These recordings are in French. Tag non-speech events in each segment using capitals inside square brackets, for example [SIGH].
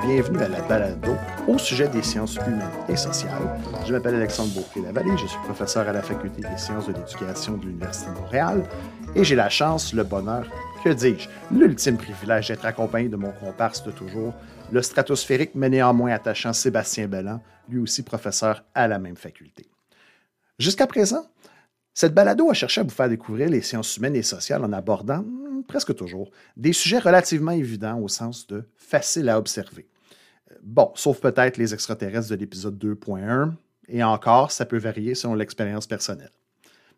bienvenue à la balado au sujet des sciences humaines et sociales. Je m'appelle Alexandre Beaupré-Lavallée, je suis professeur à la Faculté des sciences de l'éducation de l'Université de Montréal et j'ai la chance, le bonheur, que dis-je, l'ultime privilège d'être accompagné de mon comparse de toujours, le stratosphérique mais néanmoins attachant Sébastien Belland, lui aussi professeur à la même faculté. Jusqu'à présent, cette balado a cherché à vous faire découvrir les sciences humaines et sociales en abordant, hmm, presque toujours, des sujets relativement évidents au sens de facile à observer. Euh, bon, sauf peut-être les extraterrestres de l'épisode 2.1, et encore, ça peut varier selon l'expérience personnelle.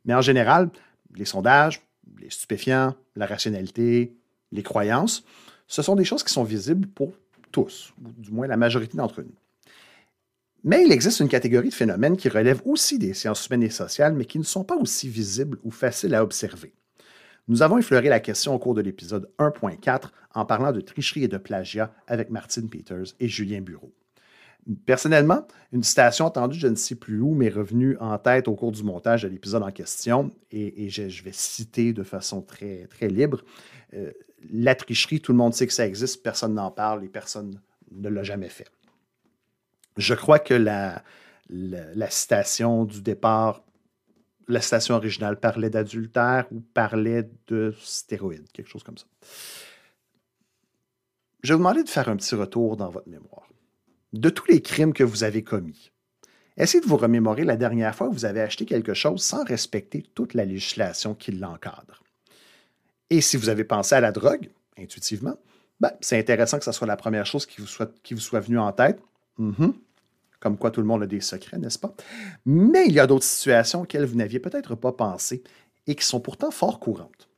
Mais en général, les sondages, les stupéfiants, la rationalité, les croyances, ce sont des choses qui sont visibles pour tous, ou du moins la majorité d'entre nous. Mais il existe une catégorie de phénomènes qui relèvent aussi des sciences humaines et sociales, mais qui ne sont pas aussi visibles ou faciles à observer. Nous avons effleuré la question au cours de l'épisode 1.4 en parlant de tricherie et de plagiat avec Martine Peters et Julien Bureau. Personnellement, une citation entendue je ne sais plus où m'est revenue en tête au cours du montage de l'épisode en question, et, je, vais citer de façon très, libre. Euh, la tricherie, tout le monde sait que ça existe, personne n'en parle et personne ne l'a jamais fait. Je crois que la, citation du départ, la citation originale parlait d'adultère ou parlait de stéroïdes, quelque chose comme ça. Je vais vous demander de faire un petit retour dans votre mémoire. De tous les crimes que vous avez commis, essayez de vous remémorer la dernière fois où vous avez acheté quelque chose sans respecter toute la législation qui l'encadre. Et si vous avez pensé à la drogue, intuitivement, ben, c'est intéressant que ce soit la première chose qui vous soit, qui vous soit venue en tête. Mm-hmm. Comme quoi tout le monde a des secrets, n'est-ce pas? Mais il y a d'autres situations auxquelles vous n'aviez peut-être pas pensé et qui sont pourtant fort courantes.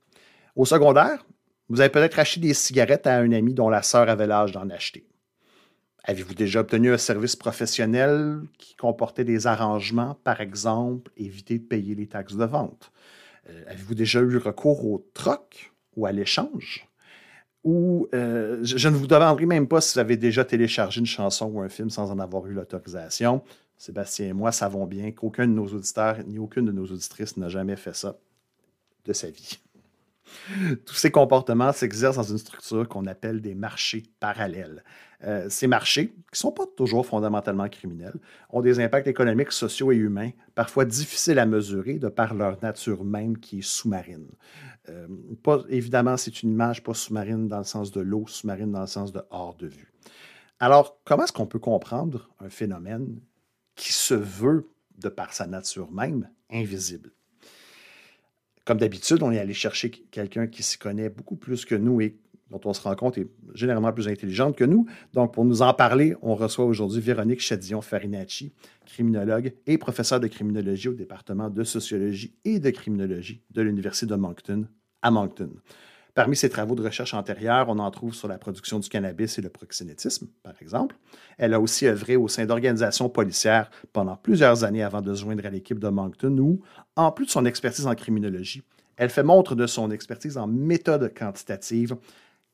Au secondaire, vous avez peut-être acheté des cigarettes à un ami dont la sœur avait l'âge d'en acheter. Avez-vous déjà obtenu un service professionnel qui comportait des arrangements, par exemple, éviter de payer les taxes de vente? Euh, avez-vous déjà eu recours au troc ou à l'échange? Ou euh, je, ne vous demanderai même pas si vous avez déjà téléchargé une chanson ou un film sans en avoir eu l'autorisation. Sébastien et moi savons bien qu'aucun de nos auditeurs ni aucune de nos auditrices n'a jamais fait ça de sa vie. Tous ces comportements s'exercent dans une structure qu'on appelle des marchés parallèles. Euh, ces marchés, qui ne sont pas toujours fondamentalement criminels, ont des impacts économiques, sociaux et humains, parfois difficiles à mesurer de par leur nature même qui est sous-marine. Euh, évidemment, c'est une image pas sous-marine dans le sens de l'eau, sous-marine dans le sens de hors de vue. Alors, comment est-ce qu'on peut comprendre un phénomène qui se veut, de par sa nature même, invisible? Comme d'habitude, on est allé chercher quelqu'un qui s'y connaît beaucoup plus que nous et dont on se rend compte est généralement plus intelligente que nous. Donc, pour nous en parler, on reçoit aujourd'hui Véronique Chadillon-Farinacci, criminologue et professeure de criminologie au département de sociologie et de criminologie de l'Université de Moncton à Moncton. Parmi ses travaux de recherche antérieurs, on en trouve sur la production du cannabis et le proxénétisme, par exemple. Elle a aussi œuvré au sein d'organisations policières pendant plusieurs années avant de se joindre à l'équipe de Moncton, où, en plus de son expertise en criminologie, elle fait montre de son expertise en méthode quantitative.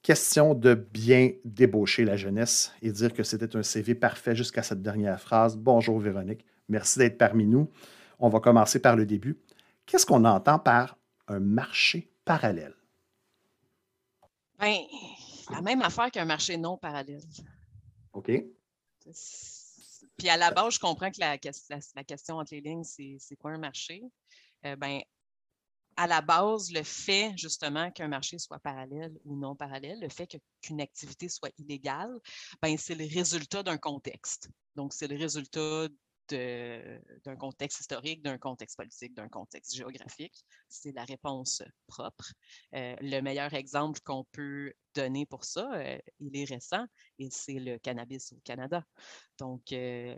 Question de bien débaucher la jeunesse et dire que c'était un CV parfait jusqu'à cette dernière phrase. Bonjour Véronique, merci d'être parmi nous. On va commencer par le début. Qu'est-ce qu'on entend par un marché parallèle? Ben, la même affaire qu'un marché non parallèle. OK. Puis à la base, je comprends que la, question entre les lignes, c'est quoi un marché? Euh, ben, à la base, le fait justement qu'un marché soit parallèle ou non parallèle, le fait qu'une activité soit illégale, ben, c'est le résultat d'un contexte. Donc, c'est le résultat d'un contexte historique, d'un contexte politique, d'un contexte géographique? C'est la réponse propre. Euh, le meilleur exemple qu'on peut donner pour ça, euh, il est récent et c'est le cannabis au Canada. Donc, euh,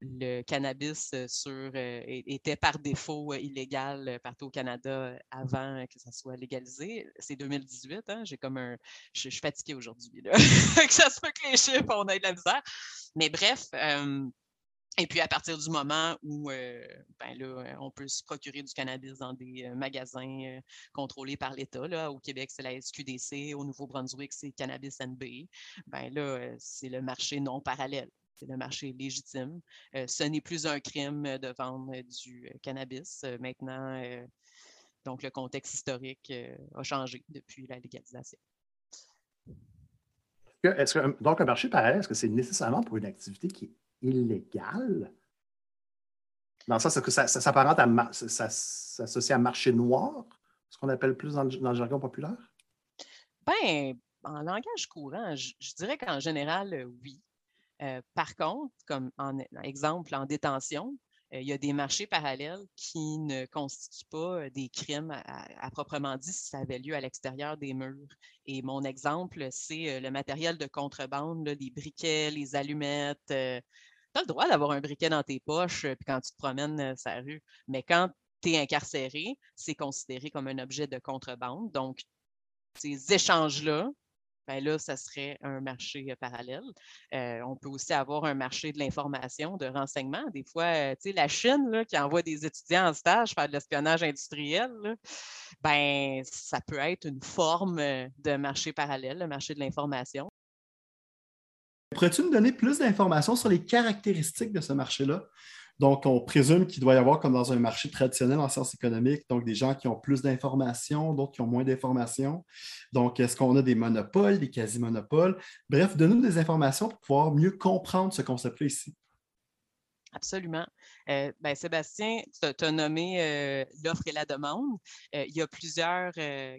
le cannabis sur, était par défaut illégal partout au Canada avant que ça soit légalisé. C'est 2018, hein? j'ai comme un. Je, suis fatiguée aujourd'hui. [LAUGHS] que ça se peut que les chiffres, on ait de la misère. Mais bref, et puis, à partir du moment où euh, ben là, on peut se procurer du cannabis dans des euh, magasins euh, contrôlés par l'État, au Québec, c'est la SQDC, au Nouveau-Brunswick, c'est Cannabis NB, ben là, c'est le marché non parallèle. C'est le marché légitime. ce n'est plus un crime de vendre du cannabis. maintenant, donc, le contexte historique a changé depuis la légalisation que, donc, un marché parallèle, est-ce que c'est nécessairement pour une activité qui est illégale? Dans le sens que ça, s'apparente à ça, s'associe à marché noir, ce qu'on appelle plus dans le, jargon populaire? Ben, en langage courant, je, dirais qu'en général, euh, oui. Euh, par contre, comme en exemple en détention, il y a des marchés parallèles qui ne constituent pas euh, des crimes à, proprement dit si ça avait lieu à l'extérieur des murs. Et mon exemple, c'est euh, le matériel de contrebande, les briquets, les allumettes. tu as le droit d'avoir un briquet dans tes poches puis quand tu te promènes la rue. Mais quand tu es incarcéré, c'est considéré comme un objet de contrebande. Donc, ces échanges-là ben là, ça serait un marché parallèle. On peut aussi avoir un marché de l'information, de renseignement. Des fois, tu sais, la Chine là, qui envoie des étudiants en stage faire de l'espionnage industriel, ben, ça peut être une forme de marché parallèle, le marché de l'information. Pourrais-tu nous donner plus d'informations sur les caractéristiques de ce marché-là? Donc, on présume qu'il doit y avoir, comme dans un marché traditionnel en sciences économiques, donc des gens qui ont plus d'informations, d'autres qui ont moins d'informations. Donc, est-ce qu'on a des monopoles, des quasi-monopoles? Bref, donne-nous des informations pour pouvoir mieux comprendre ce concept-là ici. Absolument. Euh, ben, Sébastien, tu as nommé euh, l'offre et la demande. Euh, il y a plusieurs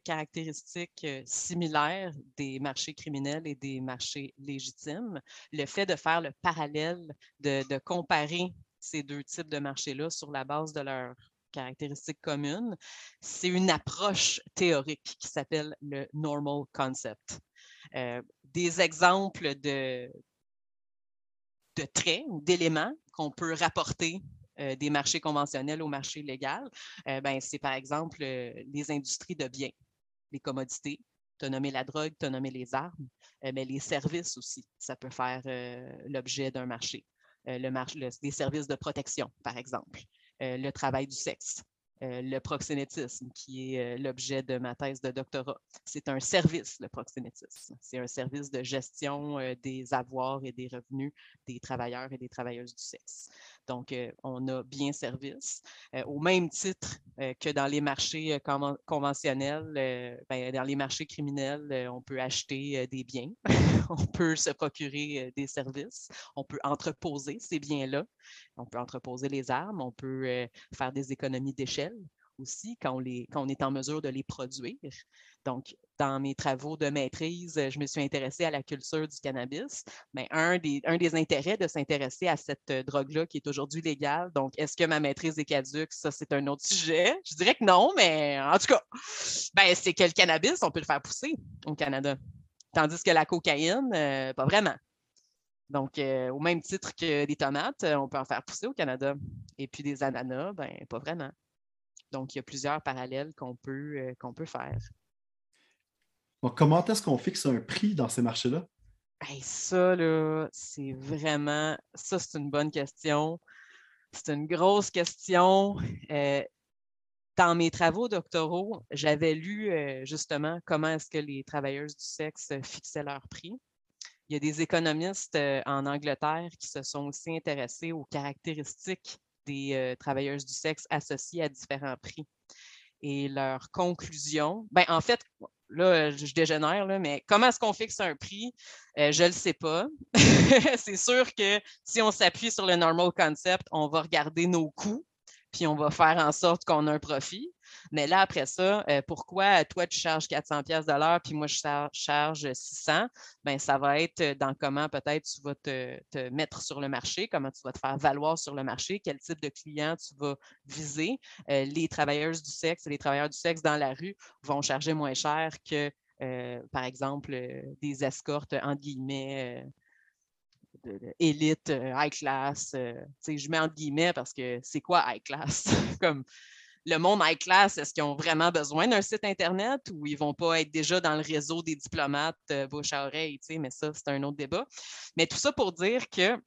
caractéristiques similaires des marchés criminels et des marchés légitimes. Le fait de faire le parallèle, de, de comparer ces deux types de marchés-là sur la base de leurs caractéristiques communes, c'est une approche théorique qui s'appelle le normal concept. Euh, des exemples de, traits ou d'éléments qu'on peut rapporter euh, des marchés conventionnels au marché légal, euh, ben, c'est par exemple les industries de biens, les commodités. Tu as nommé la drogue, tu as nommé les armes, mais les services aussi, ça peut faire l'objet d'un marché. Euh, le les services de protection, par exemple, euh, le travail du sexe, euh, le proxénétisme, qui est l'objet de ma thèse de doctorat. C'est un service, le proxénétisme. C'est un service de gestion des avoirs et des revenus des travailleurs et des travailleuses du sexe. Donc, on a bien service. au même titre que dans les marchés conventionnels, ben, dans les marchés criminels, on peut acheter des biens, [LAUGHS] on peut se procurer des services, on peut entreposer ces biens-là, on peut entreposer les armes, on peut faire des économies d'échelle aussi quand on, est en mesure de les produire. Donc, dans mes travaux de maîtrise, je me suis intéressée à la culture du cannabis. Mais un des, intérêts de s'intéresser à cette euh, drogue-là qui est aujourd'hui légale, donc est-ce que ma maîtrise est caduque? Ça, c'est un autre sujet? Je dirais que non, mais en tout cas, ben, c'est que le cannabis, on peut le faire pousser au Canada. Tandis que la cocaïne, euh, pas vraiment. Donc, euh, au même titre que des tomates, on peut en faire pousser au Canada. Et puis des ananas, ben, pas vraiment. Donc, il y a plusieurs parallèles qu'on peut, euh, qu'on peut faire. comment est-ce qu'on fixe un prix dans ces marchés-là? ça, là, c'est vraiment. Ça, c'est une bonne question. C'est une grosse question. Euh, dans mes travaux doctoraux, j'avais lu euh, justement comment est-ce que les travailleuses du sexe fixaient leur prix. Il y a des économistes en Angleterre qui se sont aussi intéressés aux caractéristiques des euh, travailleuses du sexe associées à différents prix. Et leur conclusion, ben, en fait, là, je dégénère, là, mais comment est-ce qu'on fixe un prix? Euh, je ne le sais pas. [LAUGHS] c'est sûr que si on s'appuie sur le normal concept, on va regarder nos coûts, puis on va faire en sorte qu'on a un profit. Mais là, après ça, euh, pourquoi toi, tu charges 400 pièces de l'heure, puis moi, je charge 600? Ben, ça va être euh, dans comment peut-être tu vas te, mettre sur le marché, comment tu vas te faire valoir sur le marché, quel type de client tu vas viser. Euh, les travailleuses du sexe et les travailleurs du sexe dans la rue vont charger moins cher que, par exemple, des escortes, entre guillemets, élite, high class. je mets entre guillemets parce que c'est quoi high class? [LAUGHS] Comme le monde high class, est-ce qu'ils ont vraiment besoin d'un site Internet ou ils ne vont pas être déjà dans le réseau des diplomates euh, bouche à oreille, mais ça, c'est un autre débat. Mais tout ça pour dire que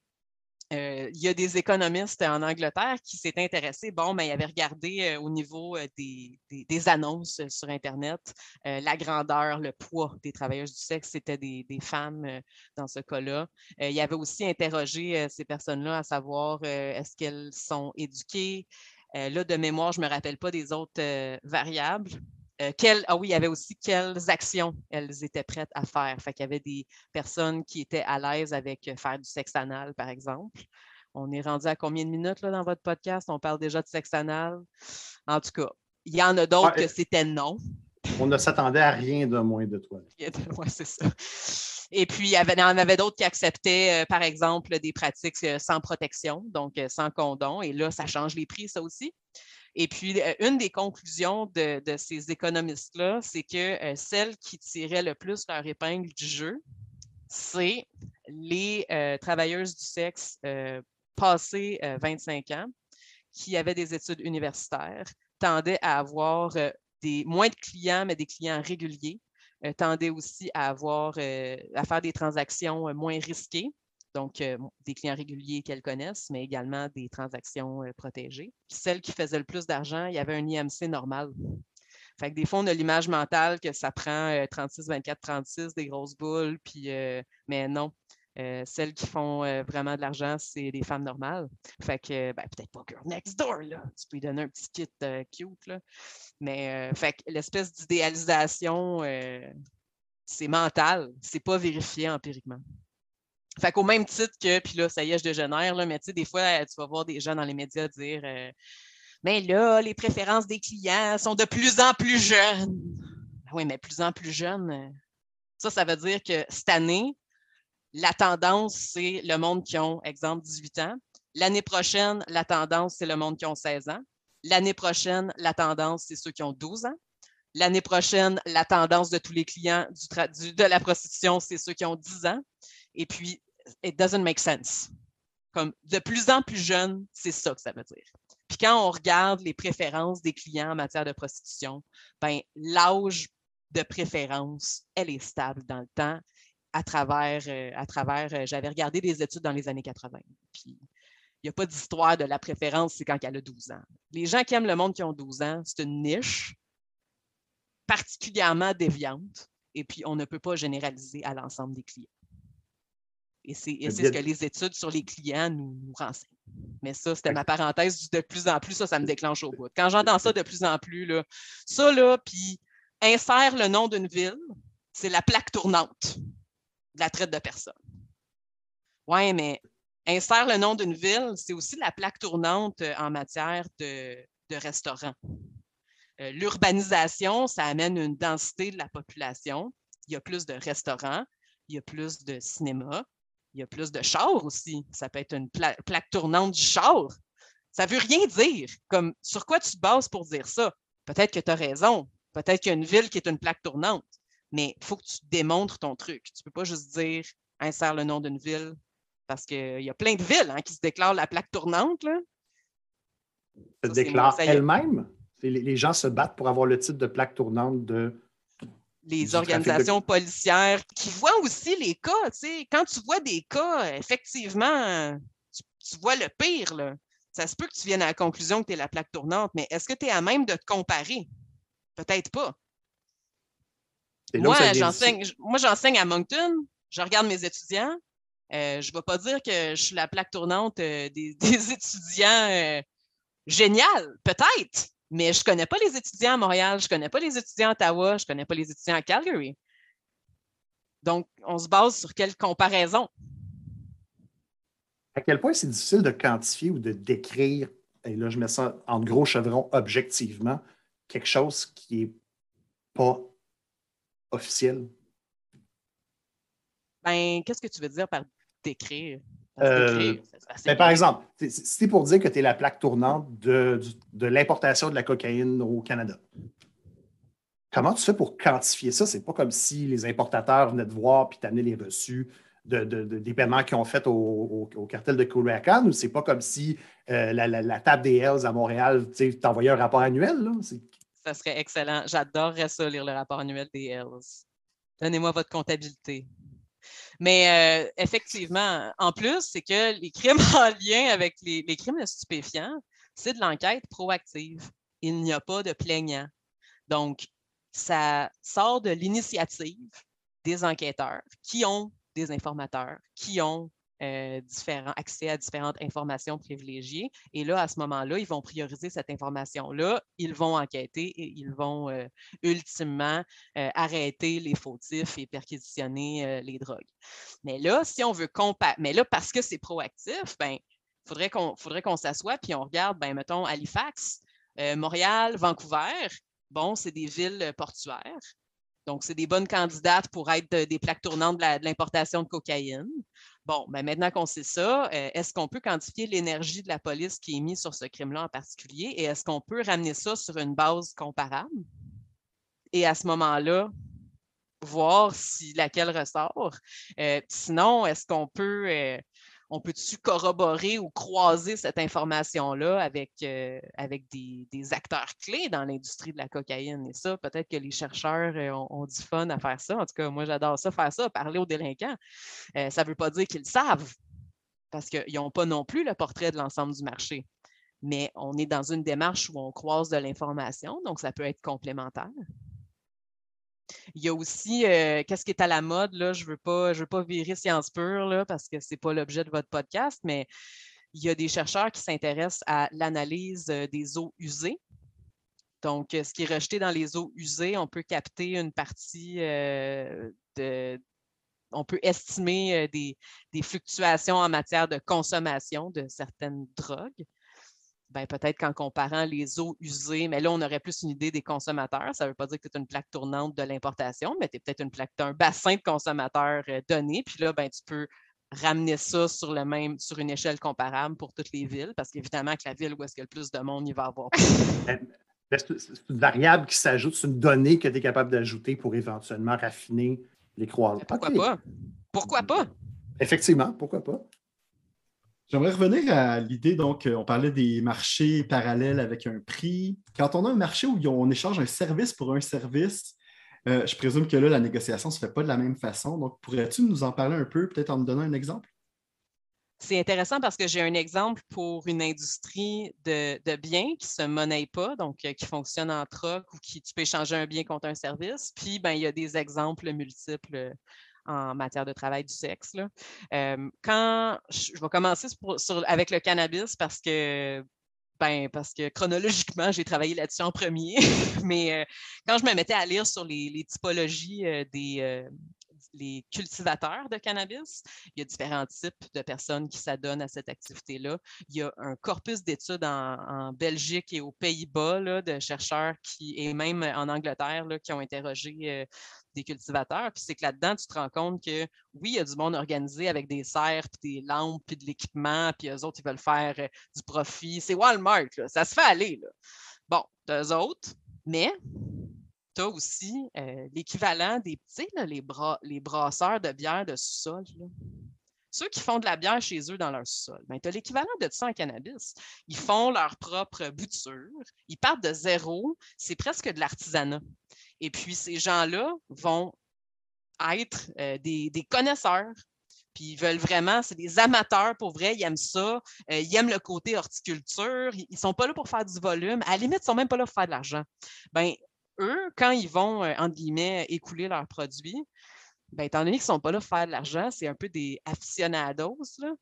euh, il y a des économistes en Angleterre qui s'est intéressés, bon, mais ils avaient regardé euh, au niveau des, annonces sur Internet la grandeur, le poids des travailleuses du sexe, c'était des, femmes dans ce cas-là. il y avait aussi interrogé ces personnes-là à savoir est-ce qu'elles sont éduquées, euh, là, de mémoire, je ne me rappelle pas des autres euh, variables. Euh, ah oui, il y avait aussi quelles actions elles étaient prêtes à faire. Fait qu'il y avait des personnes qui étaient à l'aise avec euh, faire du sexe anal, par exemple. On est rendu à combien de minutes là, dans votre podcast? On parle déjà de sexe anal. En tout cas, il y en a d'autres que c'était non. On ne s'attendait à rien de moins de toi. [LAUGHS] Oui, c'est ça. Et puis, il y, en avait d'autres qui acceptaient, euh, par exemple, des pratiques sans protection, donc sans condom. Et là, ça change les prix, ça aussi. Et puis, euh, une des conclusions de, ces économistes-là, c'est que euh, celles qui tiraient le plus leur épingle du jeu, c'est les euh, travailleuses du sexe passées 25 ans qui avaient des études universitaires, tendaient à avoir des, moins de clients, mais des clients réguliers, tendaient aussi à, avoir, à faire des transactions moins risquées donc euh, des clients réguliers qu'elles connaissent, mais également des transactions euh, protégées. Puis celle qui faisait le plus d'argent, il y avait un IMC normal. Fait que des fois, on a l'image mentale que ça prend 36, 24, 36, des grosses boules, puis, euh, mais non. Celles qui font vraiment de l'argent, c'est des femmes normales. Fait que, ben, peut-être pas Girl Next Door. Tu peux lui donner un petit kit cute, là. Mais, l'espèce d'idéalisation, c'est mental. C'est pas vérifié empiriquement. Fait qu'au même titre que, puis là, ça y est, je dégénère, là, mais tu sais, des fois, tu vas voir des gens dans les médias dire euh, Mais là, les préférences des clients sont de plus en plus jeunes. Oui, mais plus en plus jeunes, euh, ça, ça veut dire que cette année, la tendance, c'est le monde qui ont, exemple, 18 ans. L'année prochaine, la tendance, c'est le monde qui ont 16 ans. L'année prochaine, la tendance, c'est ceux qui ont 12 ans. L'année prochaine, la tendance de tous les clients de la prostitution, c'est ceux qui ont 10 ans. Et puis, it doesn't make sense. Comme de plus en plus jeune, c'est ça que ça veut dire. Puis quand on regarde les préférences des clients en matière de prostitution, ben, l'âge de préférence, elle est stable dans le temps à travers, euh, à travers euh, j'avais regardé des études dans les années 80. Puis il n'y a pas d'histoire de la préférence, c'est quand elle a 12 ans. Les gens qui aiment le monde qui ont 12 ans, c'est une niche particulièrement déviante, et puis on ne peut pas généraliser à l'ensemble des clients. Et c'est ce que les études sur les clients nous, renseignent. Mais ça, c'était ma parenthèse de plus en plus, ça, ça me déclenche au bout. Quand j'entends ça de plus en plus, là, ça, là, puis insère le nom d'une ville, c'est la plaque tournante de la traite de personnes. Oui, mais insère le nom d'une ville, c'est aussi la plaque tournante euh, en matière de, restaurants. Euh, l'urbanisation, ça amène une densité de la population. Il y a plus de restaurants, il y a plus de cinéma, il y a plus de chars aussi. Ça peut être une plaque tournante du char. Ça ne veut rien dire. Comme sur quoi tu te bases pour dire ça? Peut-être que tu as raison. Peut-être qu'il y a une ville qui est une plaque tournante. Mais il faut que tu démontres ton truc. Tu ne peux pas juste dire insère le nom d'une ville. Parce qu'il y a plein de villes hein, qui se déclarent la plaque tournante. Là. Se déclarent elles-mêmes? Les gens se battent pour avoir le titre de plaque tournante de les organisations policières qui voient aussi les cas. Quand tu vois des cas, effectivement, tu, vois le pire. Là. Ça se peut que tu viennes à la conclusion que tu es la plaque tournante, mais est-ce que tu es à même de te comparer? Peut-être pas. Moi, j'enseigne, moi, j'enseigne à Moncton, je regarde mes étudiants. Euh, je ne vais pas dire que je suis la plaque tournante euh, des, [LAUGHS] étudiants euh, génial, peut-être, mais je ne connais pas les étudiants à Montréal, je ne connais pas les étudiants à Ottawa, je ne connais pas les étudiants à Calgary. Donc, on se base sur quelle comparaison? À quel point c'est difficile de quantifier ou de décrire, et là je mets ça en gros chevrons objectivement, quelque chose qui n'est pas officiel? Ben, qu'est-ce que tu veux dire par décrire? Euh, ben, par exemple, si c'est pour dire que tu es la plaque tournante de, l'importation de la cocaïne au Canada, comment tu fais pour quantifier ça? C'est pas comme si les importateurs venaient te voir puis t'amenaient les reçus de, des paiements qu'ils ont fait au, cartel de Curacan ou c'est pas comme si euh, la, table des Hells à Montréal t'envoyait un rapport annuel? Ça serait excellent. J'adorerais ça, lire le rapport annuel des Hells. Donnez-moi votre comptabilité. Mais euh, effectivement, en plus, c'est que les crimes [LAUGHS] en lien avec les, crimes de stupéfiants, c'est de l'enquête proactive. Il n'y a pas de plaignant. Donc, ça sort de l'initiative des enquêteurs qui ont des informateurs, qui ont euh, accès à différentes informations privilégiées. Et là, à ce moment-là, ils vont prioriser cette information-là, ils vont enquêter et ils vont euh, ultimement euh, arrêter les fautifs et perquisitionner les drogues. Mais là, si on veut comparer, mais là, parce que c'est proactif, ben, faudrait qu'on faudrait qu'on s'assoie puis on regarde, ben, mettons, Halifax, Montréal, Vancouver. Bon, c'est des villes portuaires. Donc, c'est des bonnes candidates pour être des plaques tournantes de l'importation de cocaïne. Bon, ben maintenant qu'on sait ça, euh, est-ce qu'on peut quantifier l'énergie de la police qui est mise sur ce crime-là en particulier et est-ce qu'on peut ramener ça sur une base comparable? Et à ce moment-là, voir si laquelle ressort? Euh, sinon, est-ce qu'on peut euh, on peut-tu corroborer ou croiser cette information-là avec, euh, avec des, acteurs clés dans l'industrie de la cocaïne? Et ça, peut-être que les chercheurs euh, ont, du fun à faire ça. En tout cas, moi, j'adore ça, faire ça, parler aux délinquants. Euh, ça ne veut pas dire qu'ils savent, parce qu'ils n'ont pas non plus le portrait de l'ensemble du marché. Mais on est dans une démarche où on croise de l'information, donc ça peut être complémentaire. Il y a aussi, euh, qu'est-ce qui est à la mode, là, je ne veux, pas, veux pas virer science pure là, parce que ce n'est pas l'objet de votre podcast, mais il y a des chercheurs qui s'intéressent à l'analyse euh, des eaux usées. Donc, ce qui est rejeté dans les eaux usées, on peut capter une partie euh, de, on peut estimer des, fluctuations en matière de consommation de certaines drogues ben, peut-être qu'en comparant les eaux usées, mais là, on aurait plus une idée des consommateurs. Ça ne veut pas dire que tu es une plaque tournante de l'importation, mais tu es peut-être une plaque, un bassin de consommateurs euh, donné. Puis là, ben, tu peux ramener ça sur le même, sur une échelle comparable pour toutes les villes, parce qu'évidemment que la ville où est-ce qu'il y a le plus de monde, il va avoir [LAUGHS] C'est une variable qui s'ajoute, c'est une donnée que tu es capable d'ajouter pour éventuellement raffiner les croisements. Pourquoi pas? Pourquoi pas? Effectivement, pourquoi pas? J'aimerais revenir à l'idée, donc, euh, on parlait des marchés parallèles avec un prix. Quand on a un marché où on échange un service pour un service, euh, je présume que là, la négociation ne se fait pas de la même façon. Donc, pourrais-tu nous en parler un peu, peut-être en me donnant un exemple? C'est intéressant parce que j'ai un exemple pour une industrie de, biens qui ne se monnaie pas, donc euh, qui fonctionne en troc ou qui tu peux échanger un bien contre un service. Puis, ben, il y a des exemples multiples en matière de travail du sexe. quand je, vais commencer avec le cannabis parce que ben, parce que chronologiquement, j'ai travaillé là-dessus en premier. [LAUGHS] Mais quand je me mettais à lire sur les, typologies des, les cultivateurs de cannabis. Il y a différents types de personnes qui s'adonnent à cette activité-là. Il y a un corpus d'études en, Belgique et aux Pays-Bas de chercheurs qui, et même en Angleterre qui ont interrogé des cultivateurs. Puis c'est que là-dedans, tu te rends compte que oui, il y a du monde organisé avec des serres, puis des lampes, puis de l'équipement, puis eux autres, ils veulent faire euh, du profit. C'est Walmart, ça se fait aller. Là. Bon, d'eux autres, mais tu as aussi euh, l'équivalent des petits, les, les brasseurs de bière de sous-sol. Ceux qui font de la bière chez eux dans leur sous-sol, ben, tu as l'équivalent de ça en cannabis. Ils font leur propre bouture, ils partent de zéro, c'est presque de l'artisanat. Et puis, ces gens-là vont être euh, des, connaisseurs. Puis ils veulent vraiment, c'est des amateurs pour vrai, ils aiment ça, euh, ils aiment le côté horticulture, ils ne sont pas là pour faire du volume, à la limite, ils ne sont même pas là pour faire de l'argent. Ben, eux, quand ils vont, euh, entre guillemets, écouler leurs produits, ben, étant donné qu'ils ne sont pas là pour faire de l'argent, c'est un peu des aficionados, là,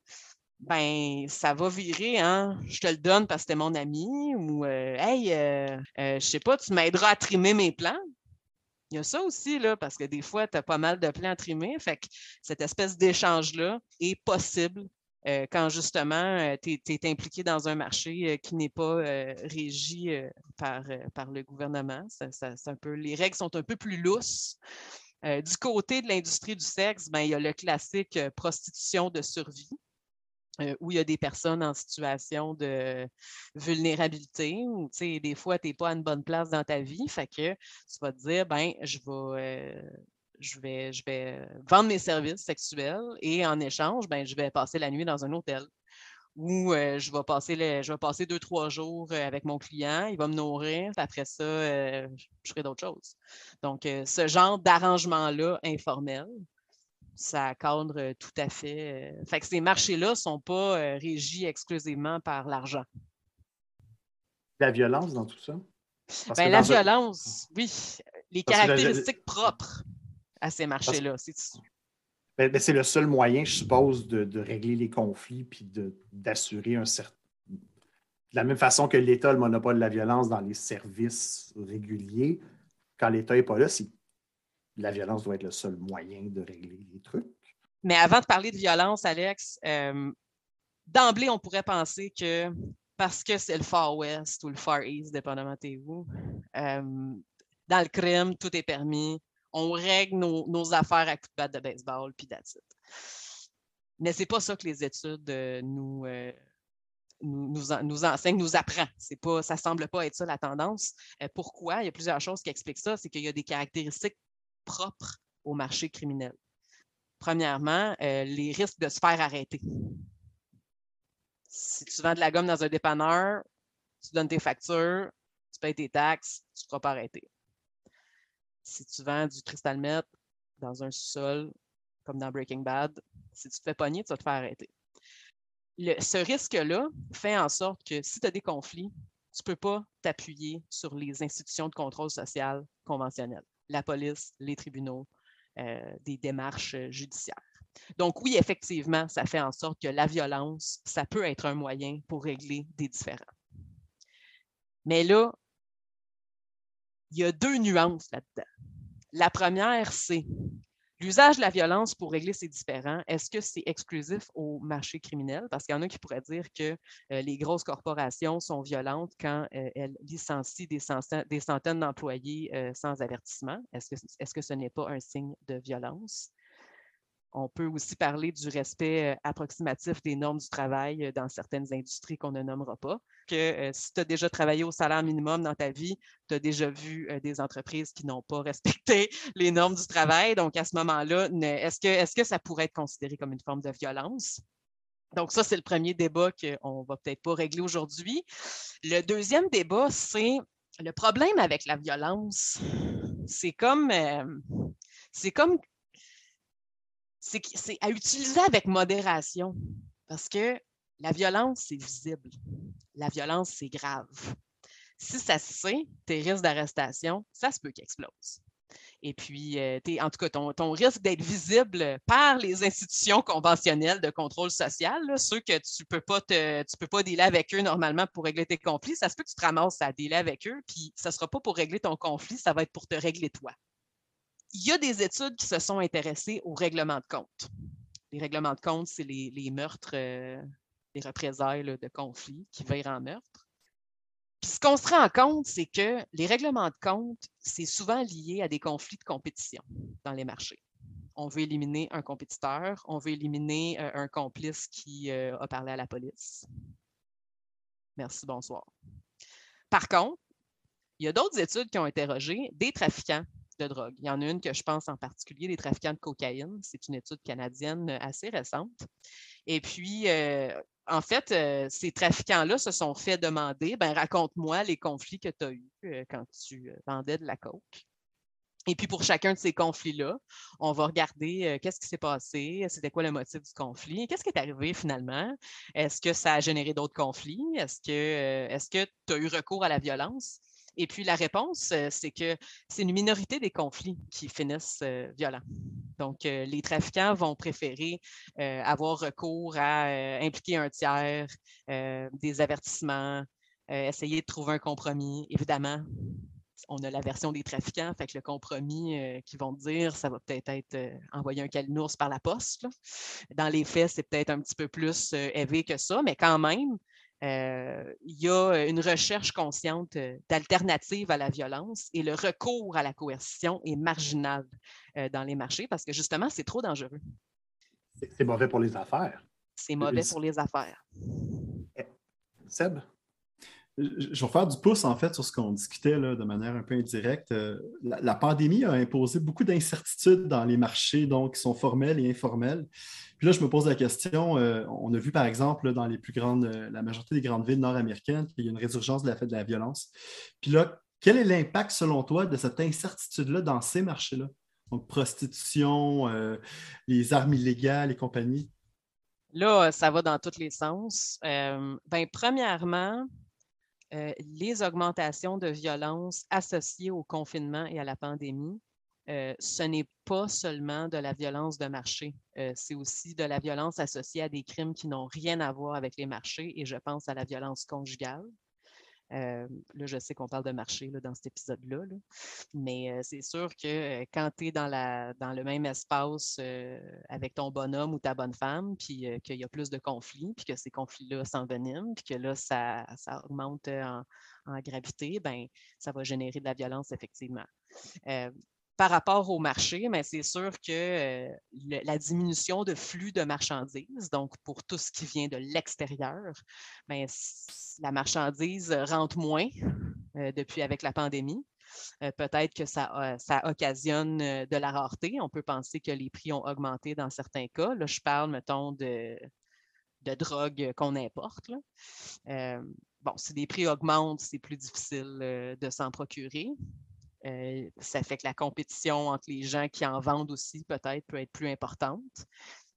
ben, ça va virer, hein? Je te le donne parce que es mon ami, ou Hey, je sais pas, tu m'aideras à trimer mes plantes. Il y a ça aussi, là, parce que des fois, tu as pas mal de plans trimés. Fait que cette espèce d'échange-là est possible euh, quand justement euh, tu es, impliqué dans un marché euh, qui n'est pas régi par, par le gouvernement. un peu, les règles sont un peu plus lousses. du côté de l'industrie du sexe, ben, il y a le classique prostitution de survie. Euh, où il y a des personnes en situation de vulnérabilité, ou des fois, tu n'es pas à une bonne place dans ta vie, fait que tu vas te dire, ben, je vais, euh, je vais, je vais vendre mes services sexuels et en échange, ben, je vais passer la nuit dans un hôtel ou euh, je, vais passer je vais passer deux, trois jours avec mon client, il va me nourrir, après ça, je ferai d'autres choses. Donc, ce genre d'arrangement-là informel, ça cadre tout à fait. Fait que ces marchés-là ne sont pas régis exclusivement par l'argent. La violence dans tout ça? Ben, la violence, oui. Les caractéristiques propres à ces marchés-là. Ben, ben, c'est le seul moyen, je suppose, de, régler les conflits puis d'assurer un certain. De la même façon que l'État a le monopole de la violence dans les services réguliers, quand l'État n'est pas là, la violence doit être le seul moyen de régler les trucs. Mais avant de parler de violence, Alex, euh, d'emblée, on pourrait penser que parce que c'est le Far West ou le Far East, dépendamment de où, euh, dans le crime, tout est permis, on règle nos, affaires à coups de batte de baseball, puis that's it. Mais c'est pas ça que les études euh, nous, euh, nous, nous, enseignent, nous apprennent. Pas, ça semble pas être ça la tendance. Pourquoi? Il y a plusieurs choses qui expliquent ça. C'est qu'il y a des caractéristiques propres au marché criminel. Premièrement, les risques de se faire arrêter. Si tu vends de la gomme dans un dépanneur, tu donnes tes factures, tu payes tes taxes, tu ne seras pas arrêté si tu vends du cristal meth dans un sol, comme dans Breaking Bad, si tu te fais pogner, tu vas te faire arrêter. ce risque-là fait en sorte que si tu as des conflits, tu ne peux pas t'appuyer sur les institutions de contrôle social conventionnelles, la police, les tribunaux, euh, des démarches judiciaires. Donc oui, effectivement, ça fait en sorte que la violence, ça peut être un moyen pour régler des différends. Mais là, il y a deux nuances là-dedans. La première, c'est l'usage de la violence pour régler ces différends. Est-ce que c'est exclusif au marché criminel? Parce qu'il y en a qui pourraient dire que euh, les grosses corporations sont violentes quand euh, elles licencient des, centaines, d'employés euh, sans avertissement. Est -ce que ce n'est pas un signe de violence? On peut aussi parler du respect euh, approximatif des normes du travail euh, dans certaines industries qu'on ne nommera pas. Que euh, si tu as déjà travaillé au salaire minimum dans ta vie, tu as déjà vu des entreprises qui n'ont pas [LAUGHS] respecté les normes du travail. Donc, à ce moment-là, est-ce que, ça pourrait être considéré comme une forme de violence? Donc, ça, c'est le premier débat qu'on ne va peut-être pas régler aujourd'hui. Le deuxième débat, c'est le problème avec la violence. C'est comme c'est à utiliser avec modération parce que la violence, c'est visible. La violence, c'est grave. Si ça se sait, tes risques d'arrestation, ça se peut qu'ils explosent. Et puis, euh, en tout cas, ton, risque d'être visible par les institutions conventionnelles de contrôle social, ceux que tu ne peux pas avec eux normalement pour régler tes conflits, ça se peut que tu te ramasses à dealer avec eux, puis ça ne sera pas pour régler ton conflit, ça va être pour te régler toi il y a des études qui se sont intéressées au règlement de compte. Les règlements de compte, c'est les, meurtres, euh, les représailles de conflits qui virent en meurtre. Puis ce qu'on se rend compte, c'est que les règlements de compte, c'est souvent lié à des conflits de compétition dans les marchés. On veut éliminer un compétiteur, on veut éliminer euh, un complice qui euh, a parlé à la police. Merci, bonsoir. Par contre, il y a d'autres études qui ont interrogé des trafiquants drogue. Il y en a une que je pense en particulier, les trafiquants de cocaïne. C'est une étude canadienne euh, assez récente. Et puis, euh, en fait, euh, ces trafiquants-là se sont fait demander, ben, raconte-moi les conflits que tu as eus quand tu vendais de la coke. Et puis, pour chacun de ces conflits-là, on va regarder qu'est-ce qui s'est passé, c'était quoi le motif du conflit, qu'est-ce qui est arrivé finalement, est-ce que ça a généré d'autres conflits, est-ce que tu as eu recours à la violence? Et puis la réponse, euh, c'est que c'est une minorité des conflits qui finissent euh, violents. Donc, euh, les trafiquants vont préférer avoir recours à impliquer un tiers, des avertissements, essayer de trouver un compromis. Évidemment, on a la version des trafiquants, fait que le compromis qu'ils vont dire, ça va peut-être être, envoyer un calinours par la poste. Dans les faits, c'est peut-être un petit peu plus élevé que ça, mais quand même, euh, il y a une recherche consciente euh, d'alternatives à la violence et le recours à la coercition est marginal euh, dans les marchés parce que justement, c'est trop dangereux. C'est mauvais pour les affaires. C'est mauvais pour les affaires. Eh, Seb? Je vais faire du pouce, en fait, sur ce qu'on discutait de manière un peu indirecte. La, pandémie a imposé beaucoup d'incertitudes dans les marchés, donc, qui sont formels et informels. Puis là, je me pose la question, euh, on a vu par exemple dans les plus grandes, euh, la majorité des grandes villes nord-américaines qu'il y a une résurgence de la fête de la violence. Puis là, quel est l'impact selon toi de cette incertitude-là dans ces marchés-là? Donc, prostitution, euh, les armes illégales et compagnie? Là, ça va dans tous les sens. ben, premièrement, les augmentations de violence associées au confinement et à la pandémie euh, ce n'est pas seulement de la violence de marché, euh, c'est aussi de la violence associée à des crimes qui n'ont rien à voir avec les marchés et je pense à la violence conjugale. Euh, là, je sais qu'on parle de marché dans cet épisode-là, mais c'est sûr que quand tu es dans, le même espace avec ton bonhomme ou ta bonne femme, puis qu'il y a plus de conflits, puis que ces conflits-là s'enveniment, puis que là, ça, ça augmente en, en, gravité, ben, ça va générer de la violence, effectivement par rapport au marché, mais c'est sûr que euh, la diminution de flux de marchandises, donc pour tout ce qui vient de l'extérieur, ben, la marchandise rentre moins euh, depuis avec la pandémie. Euh, peut-être que ça, occasionne de la rareté. On peut penser que les prix ont augmenté dans certains cas. Là, je parle, mettons, de, de drogue qu'on importe. bon, si les prix augmentent, c'est plus difficile de s'en procurer. Euh, ça fait que la compétition entre les gens qui en vendent aussi peut-être peut être plus importante.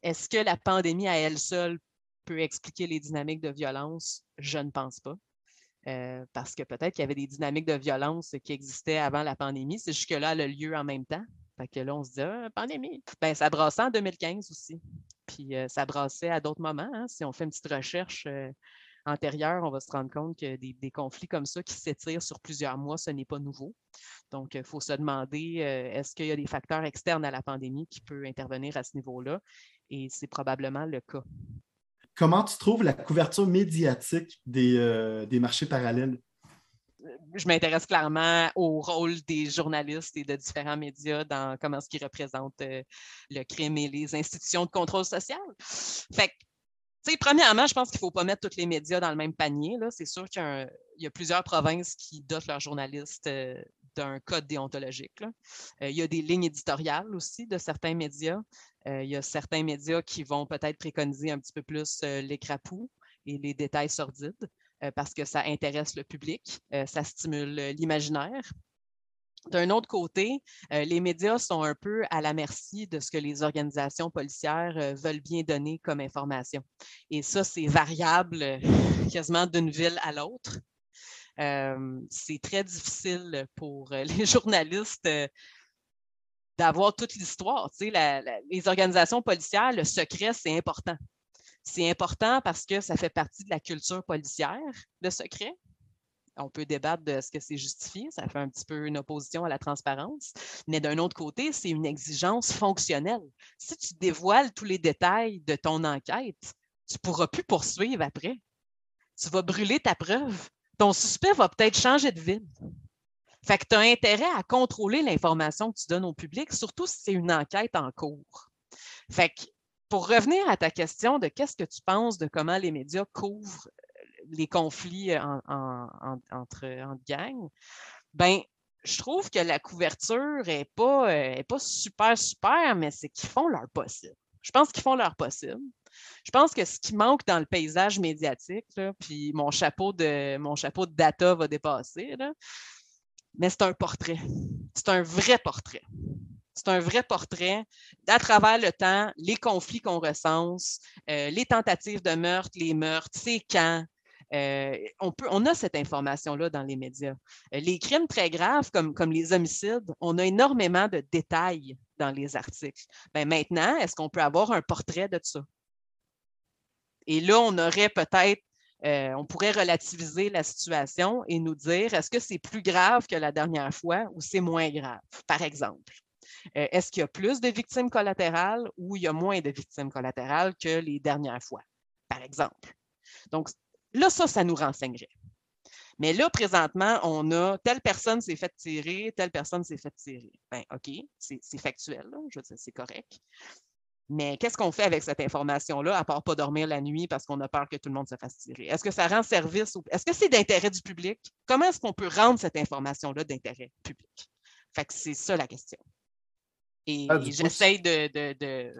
Est-ce que la pandémie à elle seule peut expliquer les dynamiques de violence? Je ne pense pas. Euh, parce que peut-être qu'il y avait des dynamiques de violence qui existaient avant la pandémie. C'est jusque-là le lieu en même temps. Fait que là, on se dit, ah, pandémie. Ben, ça brassait en 2015 aussi. Puis euh, ça brassait à d'autres moments. Hein. Si on fait une petite recherche antérieure, on va se rendre compte que des, conflits comme ça qui s'étirent sur plusieurs mois, ce n'est pas nouveau. Donc, il faut se demander, euh, est-ce qu'il y a des facteurs externes à la pandémie qui peuvent intervenir à ce niveau-là? Et c'est probablement le cas. Comment tu trouves la couverture médiatique des, euh, marchés parallèles? je m'intéresse clairement au rôle des journalistes et de différents médias dans comment est-ce qu'ils représentent euh, le crime et les institutions de contrôle social. Fait que premièrement, je pense qu'il ne faut pas mettre tous les médias dans le même panier. C'est sûr qu'il y, a plusieurs provinces qui dotent leurs journalistes euh, d'un code déontologique. Euh, il y a des lignes éditoriales aussi de certains médias. Euh, il y a certains médias qui vont peut-être préconiser un petit peu plus les crapauds et les détails sordides parce que ça intéresse le public, ça stimule l'imaginaire. D'un autre côté, euh, les médias sont un peu à la merci de ce que les organisations policières euh, veulent bien donner comme information. Et ça, c'est variable euh, [LAUGHS] quasiment d'une ville à l'autre. c'est très difficile pour [LAUGHS] les journalistes d'avoir toute l'histoire. les organisations policières, le secret, c'est important. C'est important parce que ça fait partie de la culture policière, le secret on peut débattre de ce que c'est justifié, ça fait un petit peu une opposition à la transparence, mais d'un autre côté, c'est une exigence fonctionnelle. Si tu dévoiles tous les détails de ton enquête, tu ne pourras plus poursuivre après. Tu vas brûler ta preuve. Ton suspect va peut-être changer de ville. Fait que tu as intérêt à contrôler l'information que tu donnes au public, surtout si c'est une enquête en cours. Fait que pour revenir à ta question de qu'est-ce que tu penses de comment les médias couvrent les conflits euh, entre, gangs, ben, je trouve que la couverture n'est pas, euh, est pas super, super, mais c'est qu'ils font leur possible. Je pense qu'ils font leur possible. Je pense que ce qui manque dans le paysage médiatique, puis mon chapeau de mon chapeau de data va dépasser, mais c'est un portrait. C'est un vrai portrait. C'est un vrai portrait à travers le temps, les conflits qu'on recense, euh, les tentatives de meurtre, les meurtres, c'est quand, euh, on, peut, on a cette information-là dans les médias. Euh, les crimes très graves, comme, les homicides, on a énormément de détails dans les articles. Ben, maintenant, est-ce qu'on peut avoir un portrait de ça? Et là, on aurait peut-être, euh, on pourrait relativiser la situation et nous dire, est-ce que c'est plus grave que la dernière fois ou c'est moins grave, par exemple? est-ce qu'il y a plus de victimes collatérales ou il y a moins de victimes collatérales que les dernières fois, par exemple? Donc, Là, ça, ça nous renseignerait. Mais là, présentement, on a telle personne s'est fait tirer, telle personne s'est fait tirer. Bien, OK, c'est factuel, je veux dire, c'est correct. Mais qu'est-ce qu'on fait avec cette information-là, à part pas dormir la nuit parce qu'on a peur que tout le monde se fasse tirer? Est-ce que ça rend service ou est-ce que c'est d'intérêt du public? Comment est-ce qu'on peut rendre cette information-là d'intérêt public? Fait que c'est ça la question. Et, ah, j'essaie de,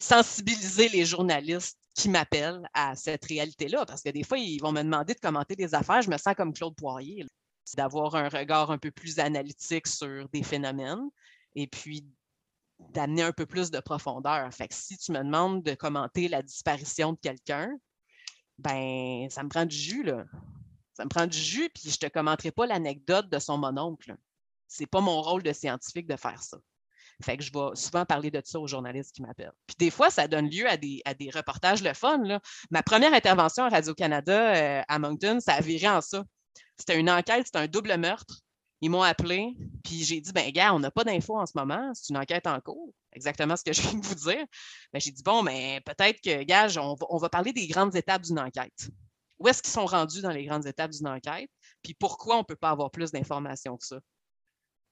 sensibiliser les journalistes qui m'appellent à cette réalité-là. Parce que des fois, ils vont me demander de commenter des affaires. Je me sens comme Claude Poirier. C'est d'avoir un regard un peu plus analytique sur des phénomènes et puis d'amener un peu plus de profondeur. Fait que si tu me demandes de commenter la disparition de quelqu'un, ben ça me prend du jus, là. Ça me prend du jus, puis je ne te commenterai pas l'anecdote de son mononcle. C'est pas mon rôle de scientifique de faire ça. Fait que je vais souvent parler de ça aux journalistes qui m'appellent. Puis des fois, ça donne lieu à des, reportages le fun. Ma première intervention à Radio-Canada euh, à Moncton, ça a viré en ça. C'était une enquête, c'était un double meurtre. Ils m'ont appelé, puis j'ai dit, ben gars, on n'a pas d'infos en ce moment, c'est une enquête en cours. Exactement ce que je viens de vous dire. Ben, j'ai dit, bon, mais peut-être que, gars, on on va parler des grandes étapes d'une enquête. Où est-ce qu'ils sont rendus dans les grandes étapes d'une enquête? Puis pourquoi on ne peut pas avoir plus d'informations que ça?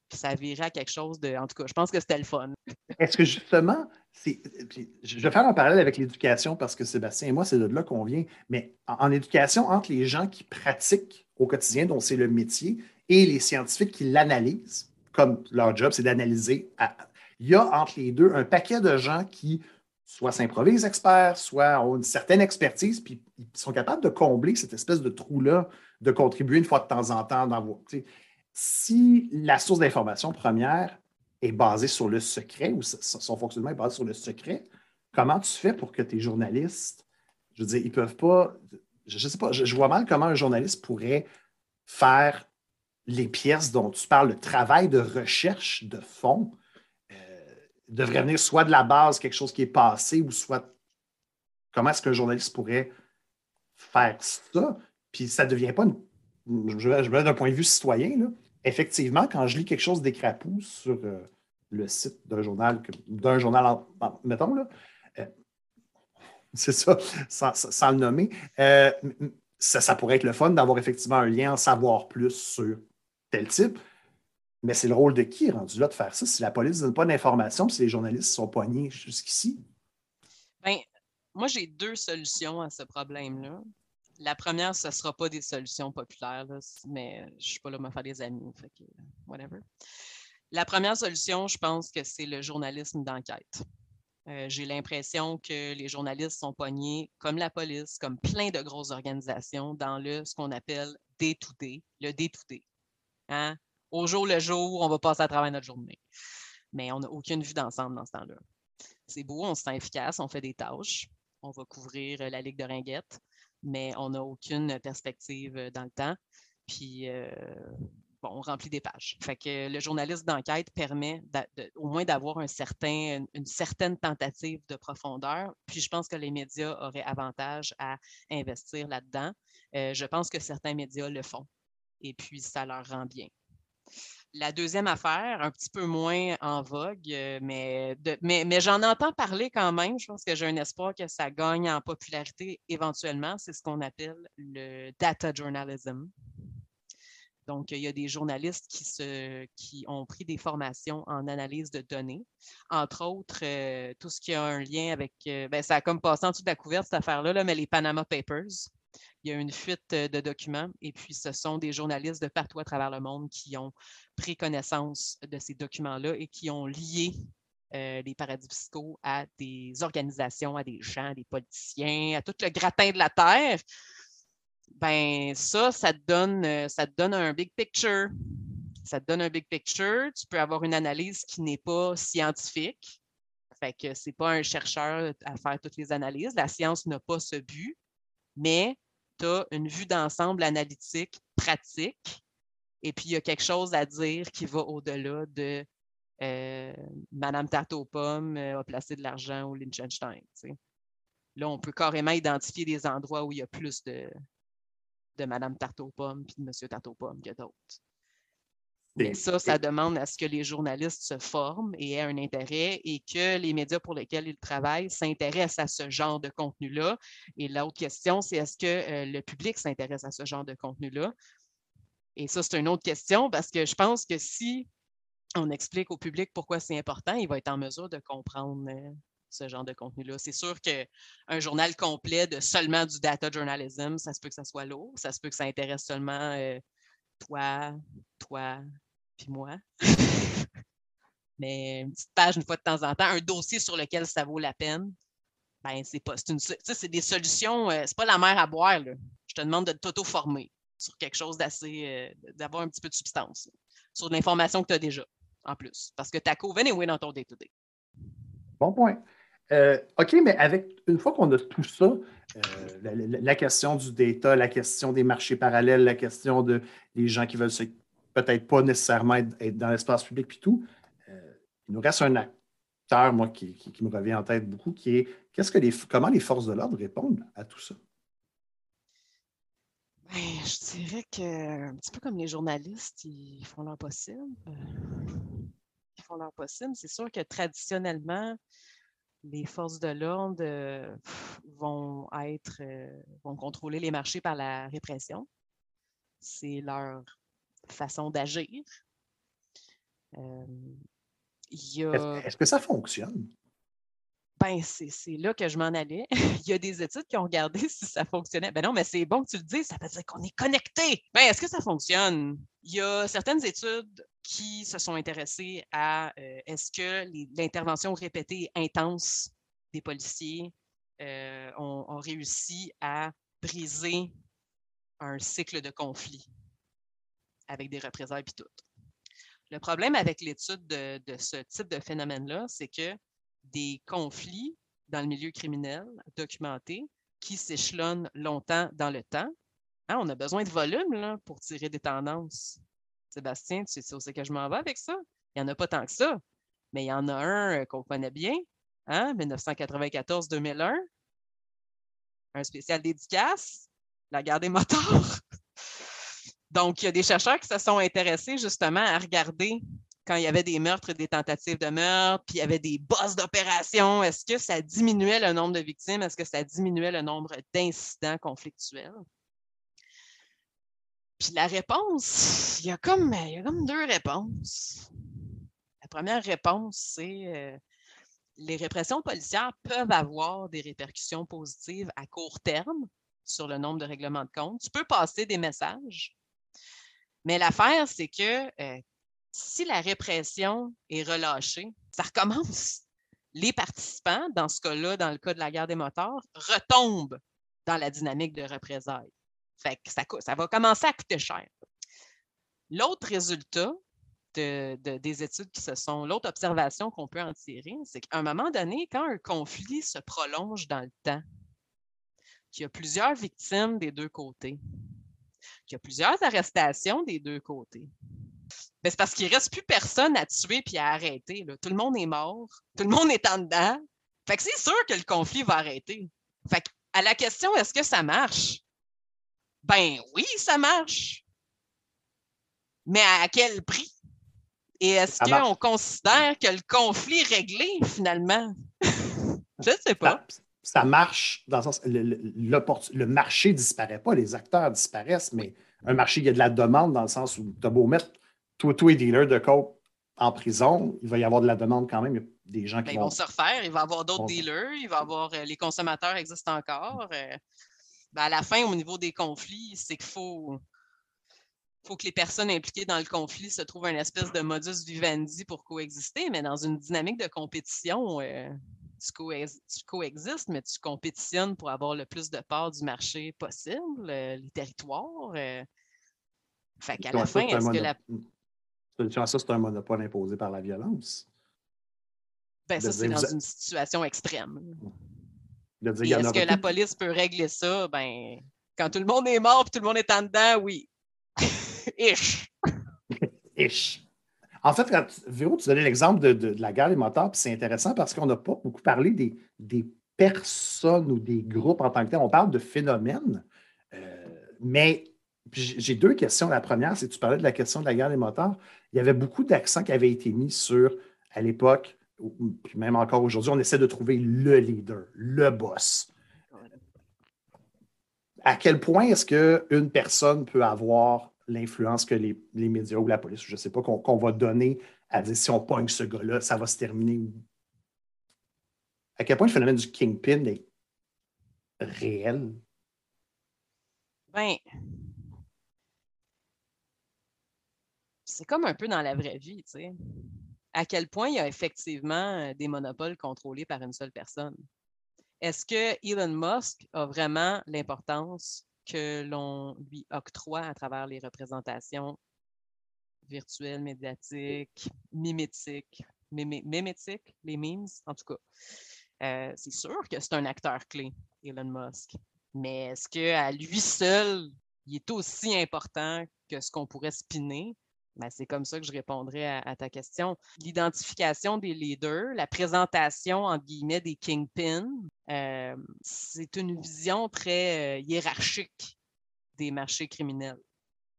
Puis ça virait à quelque chose de. En tout cas, je pense que c'était le fun. [LAUGHS] Est-ce que justement, je vais faire un parallèle avec l'éducation parce que Sébastien et moi, c'est de là qu'on vient. Mais en, éducation, entre les gens qui pratiquent au quotidien, dont c'est le métier, et les scientifiques qui l'analysent, comme leur job, c'est d'analyser, il y a entre les deux un paquet de gens qui soit s'improvisent experts, soit ont une certaine expertise, puis ils sont capables de combler cette espèce de trou-là, de contribuer une fois de temps en temps dans vos si la source d'information première est basée sur le secret ou son fonctionnement est basé sur le secret, comment tu fais pour que tes journalistes, je veux dire, ils peuvent pas, je ne sais pas, je, vois mal comment un journaliste pourrait faire les pièces dont tu parles, le travail de recherche de fond euh, devrait venir soit de la base, quelque chose qui est passé, ou soit comment est-ce qu'un journaliste pourrait faire ça? Puis ça ne devient pas une, je vais d'un point de vue citoyen, là, effectivement, quand je lis quelque chose d'écrapou sur euh, le site d'un journal, d'un journal, mettons, là, euh, [LAUGHS] c'est ça, sans, le nommer, euh, ça, pourrait être le fun d'avoir effectivement un lien, en savoir plus sur tel type. Mais c'est le rôle de qui rendu là de faire ça? Si la police ne donne pas d'informations, si les journalistes sont poignés jusqu'ici? Bien, moi, j'ai deux solutions à ce problème-là. La première, ce ne sera pas des solutions populaires, mais je ne suis pas là pour me faire des amis. Whatever. La première solution, je pense que c'est le journalisme d'enquête. Euh, j'ai l'impression que les journalistes sont pognés, comme la police, comme plein de grosses organisations, dans le ce qu'on appelle day-to-day, le day-to-day. Hein? Au jour le jour, on va passer à travers notre journée. Mais on n'a aucune vue d'ensemble dans ce temps-là. C'est beau, on se sent efficace, on fait des tâches. On va couvrir la Ligue de ringuettes mais on n'a aucune perspective euh, dans le temps. Puis, euh, bon, on remplit des pages. Fait que le journaliste d'enquête permet au moins d'avoir certain, une certaine tentative de profondeur. Puis, je pense que les médias auraient avantage à investir là-dedans. Euh, je pense que certains médias le font. Et puis, ça leur rend bien. La deuxième affaire, un petit peu moins en vogue, euh, mais, j'en entends parler quand même. Je pense que j'ai un espoir que ça gagne en popularité éventuellement. C'est ce qu'on appelle le data journalism. Donc, il y a des journalistes qui, ont pris des formations en analyse de données. Entre autres, euh, tout ce qui a un lien avec. Euh, ben, ça a comme passé en dessous de la couverte, cette affaire-là, là, mais les Panama Papers il y a une fuite euh, de documents et puis ce sont des journalistes de partout à travers le monde qui ont pris connaissance de ces documents-là et qui ont lié euh, les paradis fiscaux à des organisations, à des gens, à des politiciens, à tout le gratin de la terre. Ben ça, ça te donne, euh, ça te donne un big picture. Ça te donne un big picture. Tu peux avoir une analyse qui n'est pas scientifique. Fait que c'est pas un chercheur à faire toutes les analyses. La science n'a pas ce but, mais tu as une vue d'ensemble analytique, pratique, et puis il y a quelque chose à dire qui va au-delà de euh, Madame Tarte aux pommes euh, a placé de l'argent au Liechtenstein. Là, on peut carrément identifier des endroits où il y a plus de, de Madame Tarte aux pommes puis de Monsieur Tarte aux pommes que d'autres. Mais ça, ça demande à ce que les journalistes se forment et aient un intérêt et que les médias pour lesquels ils travaillent s'intéressent à ce genre de contenu-là. Et l'autre question, c'est est-ce que euh, le public s'intéresse à ce genre de contenu-là? Et ça, c'est une autre question parce que je pense que si on explique au public pourquoi c'est important, il va être en mesure de comprendre euh, ce genre de contenu-là. C'est sûr qu'un journal complet de seulement du data journalism, ça se peut que ça soit lourd, ça se peut que ça intéresse seulement euh, toi, toi, puis moi. [LAUGHS] Mais une petite page une fois de temps en temps, un dossier sur lequel ça vaut la peine, ben c'est pas. C'est, des solutions, euh, c'est pas la mer à boire. Là. Je te demande de t'auto-former sur quelque chose d'assez. Euh, d'avoir un petit peu de substance. sur l'information que tu as déjà, en plus. Parce que tu as couvert anyway dans ton day-to-day. Bon point. Euh, OK, mais avec une fois qu'on a tout ça, la, question du data, la question des marchés parallèles, la question de, gens qui veulent se peut-être pas nécessairement être, dans l'espace public et tout, euh, il nous reste un acteur, moi, qui, me revient en tête beaucoup, qui est qu'est-ce que les, comment les forces de l'ordre répondent à tout ça? Ben, je dirais que un petit peu comme les journalistes, ils font leur possible. Ils font leur possible. C'est sûr que traditionnellement, les forces de l'ordre euh, vont être euh, vont contrôler les marchés par la répression. C'est leur façon d'agir. Euh, est-ce que ça fonctionne? Ben, c'est là que je m'en allais. [LAUGHS] Il y a des études qui ont regardé [LAUGHS] si ça fonctionnait. Ben non, mais c'est bon que tu le dises, ça veut dire qu'on est connecté. Ben, est-ce que ça fonctionne? Il y a certaines études qui se sont intéressées à euh, est-ce que l'intervention répétée intense des policiers euh, ont, réussi à briser un cycle de conflit avec des représailles et tout. Le problème avec l'étude de, ce type de phénomène-là, c'est que des conflits dans le milieu criminel documentés qui s'échelonnent longtemps dans le temps. Hein, on a besoin de volume pour tirer des tendances. Sébastien, tu sais où c'est que je m'en vais avec ça? Il n'y en a pas tant que ça, mais il y en a un euh, qu'on connaît bien, hein, 1994-2001, un spécial dédicace, la guerre des motards. Donc, il y a des chercheurs qui se sont intéressés justement à regarder quand il y avait des meurtres des tentatives de meurtre, puis il y avait des bosses d'opération, est-ce que ça diminuait le nombre de victimes? Est-ce que ça diminuait le nombre d'incidents conflictuels? Puis la réponse, il y, a comme, il comme deux réponses. La première réponse, c'est euh, les répressions policières peuvent avoir des répercussions positives à court terme sur le nombre de règlements de compte. Tu peux passer des messages, mais l'affaire, c'est que euh, si la répression est relâchée, ça recommence. Les participants, dans ce cas-là, dans le cas de la guerre des moteurs, retombent dans la dynamique de représailles. Fait que ça, va commencer à coûter cher. L'autre résultat de, des études qui se sont, l'autre observation qu'on peut en tirer, c'est qu'à un moment donné, quand un conflit se prolonge dans le temps, qu'il y a plusieurs victimes des deux côtés, qu'il y a plusieurs arrestations des deux côtés, ben, c'est parce qu'il ne reste plus personne à tuer puis à arrêter. Tout le monde est mort. Tout le monde est en dedans. Fait que c'est sûr que le conflit va arrêter. Fait à la question est-ce que ça marche? Ben oui, ça marche. Mais à quel prix? Et est-ce qu'on considère que le conflit est réglé finalement? [LAUGHS] Je ne sais pas. Ça, marche dans le sens le, le, marché ne disparaît pas, les acteurs disparaissent, mais un marché, il y a de la demande dans le sens où tu as beau mettre tous les dealers de coke en prison, il va y avoir de la demande quand même. Il y a des gens qui ben, vont... Ils vont se refaire, il va y avoir d'autres dealers, il va y avoir euh, les consommateurs existent encore. Euh, ben, à la fin, au niveau des conflits, c'est qu'il faut, faut que les personnes impliquées dans le conflit se trouvent une espèce de modus vivendi pour coexister, mais dans une dynamique de compétition, euh, tu, coexistes, mais tu compétitionnes pour avoir le plus de parts du marché possible, les territoires. fait qu'à la fin, est-ce que la. Ça, c'est un monopole imposé par la violence? Ben, ça, c'est dans une situation extrême. Est-ce que la police peut régler ça? Ben, quand tout le monde est mort et tout le monde est en dedans, oui. [LAUGHS] Ish. [LAUGHS] Ish. En fait, quand, Véro, tu donnais l'exemple de, la guerre des motards, c'est intéressant parce qu'on n'a pas beaucoup parlé des, des, personnes ou des groupes en tant que tel. On parle de phénomènes, euh, mais j'ai deux questions. La première, c'est que tu parlais de la question de la guerre des motards il y avait beaucoup d'accents qui avaient été mis sur, à l'époque, puis même encore aujourd'hui, on essaie de trouver le leader, le boss. À quel point est-ce qu'une personne peut avoir l'influence que les, médias ou la police, je ne sais pas, qu'on va donner à dire si on pogne ce gars-là, ça va se terminer. À quel point le phénomène du kingpin est réel? Ben, c'est comme un peu dans la vraie vie, tu sais. À quel point il y a effectivement euh, des monopoles contrôlés par une seule personne? Est-ce que Elon Musk a vraiment l'importance que l'on lui octroie à travers les représentations virtuelles, médiatiques, mimétiques, mimétiques, les memes, en tout cas? Euh, c'est sûr que c'est un acteur clé, Elon Musk. Mais est-ce qu'à lui seul, il est aussi important que ce qu'on pourrait spinner? Ben, c'est comme ça que je répondrai à, ta question. L'identification des leaders, la présentation, en guillemets, des kingpins, euh, c'est une vision très euh, hiérarchique des marchés criminels.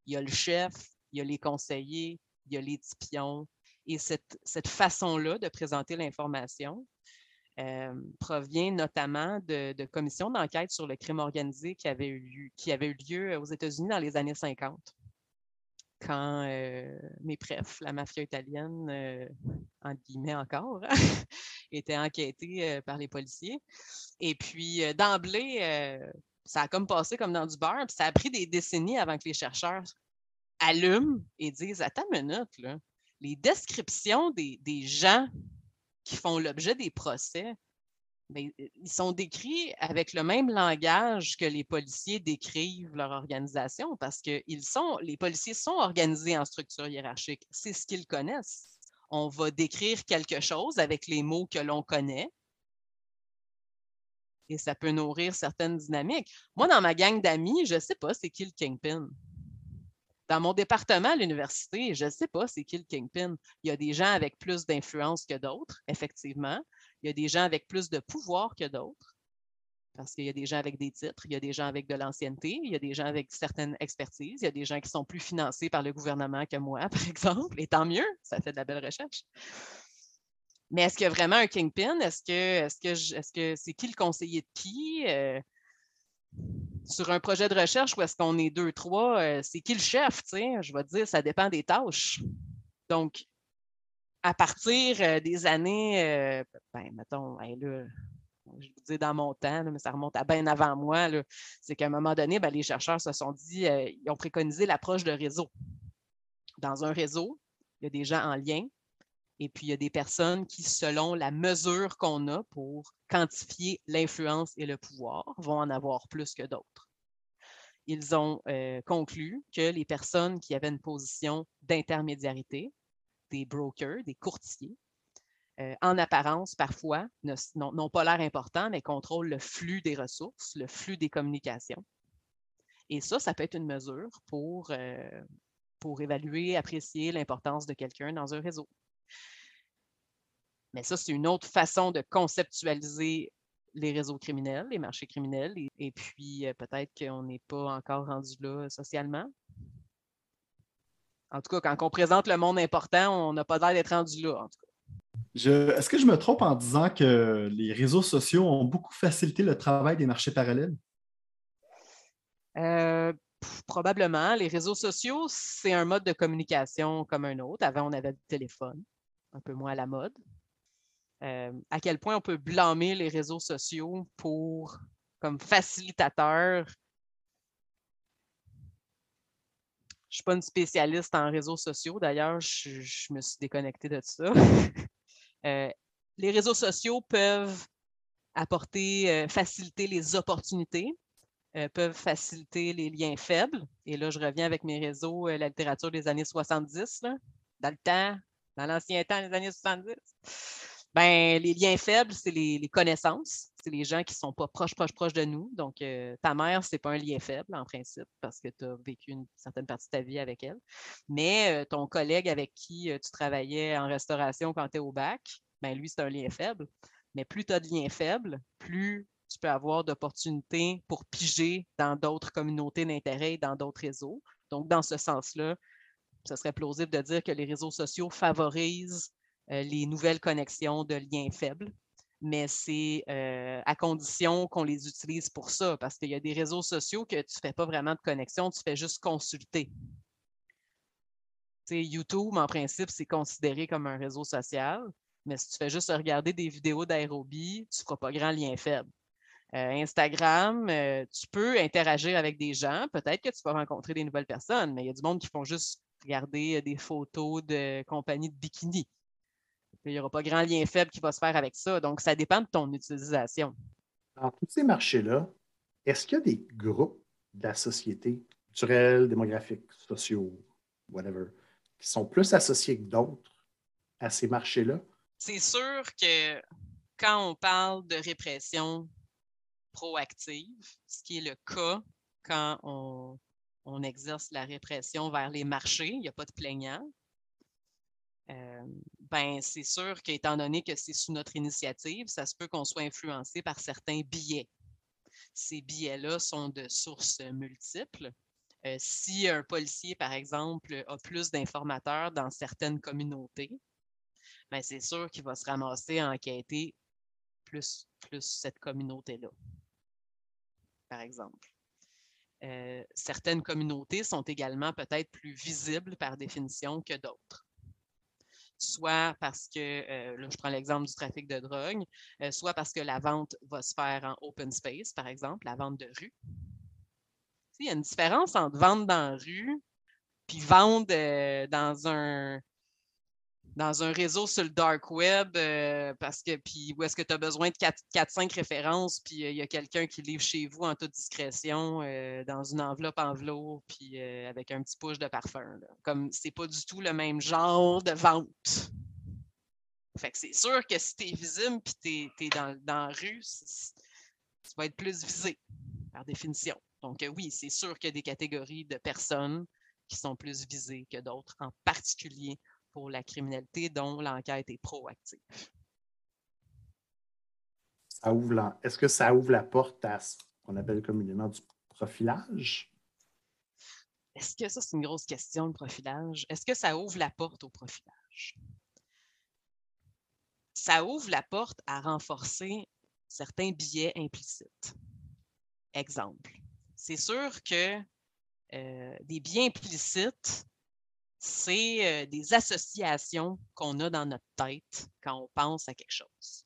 Il y a le chef, il y a les conseillers, il y a les pions. Et cette, façon-là de présenter l'information euh, provient notamment de, commissions d'enquête sur le crime organisé qui avaient eu, qui avait eu lieu aux États-Unis dans les années 50 quand euh, mes prefs, la mafia italienne, euh, entre guillemets encore, [LAUGHS] était enquêtée euh, par les policiers. Et puis, d'emblée, ça a comme passé comme dans du beurre, puis ça a pris des décennies avant que les chercheurs allument et disent Attends une minute, les descriptions des, des gens qui font l'objet des procès, ben, ils sont décrits avec le même langage que les policiers décrivent leur organisation parce que les policiers sont organisés en structure hiérarchique. C'est ce qu'ils connaissent. On va décrire quelque chose avec les mots que l'on connaît et ça peut nourrir certaines dynamiques. Moi, dans ma gang d'amis, je ne sais pas c'est qui le kingpin. Dans mon département à l'université, je ne sais pas c'est qui le kingpin. Il y a des gens avec plus d'influence que d'autres, effectivement. Il y a des gens avec plus de pouvoir que d'autres, parce qu'il y a des gens avec des titres, il y a des gens avec de l'ancienneté, il y a des gens avec certaines expertises, il y a des gens qui sont plus financés par le gouvernement que moi, [LAUGHS] par exemple, et tant mieux, ça fait de la belle recherche. Mais est-ce qu'il y a vraiment un kingpin? Est-ce que c'est qui le conseiller de qui? Euh, sur un projet de recherche où est-ce qu'on est deux, trois, euh, c'est qui le chef? Je vais te dire, ça dépend des tâches. Donc, à partir des années, ben, mettons, là, je vous dis dans mon temps, mais ça remonte à bien avant moi, c'est qu'à un moment donné, ben, les chercheurs se sont dit, ils ont préconisé l'approche de réseau. Dans un réseau, il y a des gens en lien, et puis il y a des personnes qui, selon la mesure qu'on a pour quantifier l'influence et le pouvoir, vont en avoir plus que d'autres. Ils ont conclu que les personnes qui avaient une position d'intermédiarité, des brokers, des courtiers, euh, en apparence, parfois, n'ont pas l'air importants, mais contrôlent le flux des ressources, le flux des communications. Et ça, ça peut être une mesure pour, euh, pour évaluer, apprécier l'importance de quelqu'un dans un réseau. Mais ça, c'est une autre façon de conceptualiser les réseaux criminels, les marchés criminels. Et, puis, euh, peut-être qu'on n'est pas encore rendu là socialement. En tout cas, quand on présente le monde important, on n'a pas l'air d'être rendu là, en tout cas. Est-ce que je me trompe en disant que les réseaux sociaux ont beaucoup facilité le travail des marchés parallèles? Euh, probablement. Les réseaux sociaux, c'est un mode de communication comme un autre. Avant, on avait le téléphone, un peu moins à la mode. Euh, à quel point on peut blâmer les réseaux sociaux pour, comme facilitateur Je ne suis pas une spécialiste en réseaux sociaux. D'ailleurs, je, me suis déconnectée de ça. [LAUGHS] Euh, les réseaux sociaux peuvent apporter, euh, faciliter les opportunités, euh, peuvent faciliter les liens faibles. Et là, je reviens avec mes réseaux, la littérature des années 70, dans le temps, dans l'ancien temps des années 70. Ben, les liens faibles, c'est les, connaissances. C'est les gens qui ne sont pas proches, proches, proches de nous. Donc, euh, ta mère, ce n'est pas un lien faible en principe parce que tu as vécu une certaine partie de ta vie avec elle. Mais euh, ton collègue avec qui euh, tu travaillais en restauration quand tu es au bac, ben, lui, c'est un lien faible. Mais plus tu as de liens faibles, plus tu peux avoir d'opportunités pour piger dans d'autres communautés d'intérêt, dans d'autres réseaux. Donc, dans ce sens-là, ce serait plausible de dire que les réseaux sociaux favorisent les nouvelles connexions de liens faibles, mais c'est euh, à condition qu'on les utilise pour ça, parce qu'il y a des réseaux sociaux que tu ne fais pas vraiment de connexion, tu fais juste consulter. YouTube, en principe, c'est considéré comme un réseau social, mais si tu fais juste regarder des vidéos d'aérobie, tu ne feras pas grand lien faible. Euh, Instagram, tu peux interagir avec des gens, peut-être que tu vas rencontrer des nouvelles personnes, mais il y a du monde qui font juste regarder des photos de compagnies de bikini. Il n'y aura pas grand lien faible qui va se faire avec ça. Donc, ça dépend de ton utilisation. Dans tous ces marchés-là, est-ce qu'il y a des groupes de la société culturelle, démographiques, sociaux, whatever, qui sont plus associés que d'autres à ces marchés-là? C'est sûr que quand on parle de répression proactive, ce qui est le cas quand on, on exerce la répression vers les marchés, il n'y a pas de plaignant, euh, ben, c'est sûr qu'étant donné que c'est sous notre initiative, ça se peut qu'on soit influencé par certains billets. Ces billets-là sont de sources multiples. Euh, si un policier, par exemple, a plus d'informateurs dans certaines communautés, ben, c'est sûr qu'il va se ramasser à enquêter plus, plus cette communauté-là, par exemple. Euh, certaines communautés sont également peut-être plus visibles par définition que d'autres soit parce que, euh, là, je prends l'exemple du trafic de drogue, euh, soit parce que la vente va se faire en open space, par exemple, la vente de rue. Il y a une différence entre vendre dans la rue puis vendre euh, dans un dans un réseau sur le dark web, euh, parce que, puis où est-ce que tu as besoin de 4-5 références, puis euh, il y a quelqu'un qui livre chez vous en toute discrétion, euh, dans une enveloppe enveloppe, puis avec un petit push de parfum. Là. Comme c'est pas du tout le même genre de vente. Fait que c'est sûr que si tu es visible puis tu es, dans, dans, la rue, tu vas être plus visé, par définition. Donc oui, c'est sûr qu'il y a des catégories de personnes qui sont plus visées que d'autres, en particulier pour la criminalité dont l'enquête est proactive. Est-ce que ça ouvre la porte à ce qu'on appelle communément du profilage? Est-ce que ça, c'est une grosse question, le profilage? Est-ce que ça ouvre la porte au profilage? Ça ouvre la porte à renforcer certains biais implicites. Exemple. C'est sûr que euh, des biais implicites c'est des associations qu'on a dans notre tête quand on pense à quelque chose.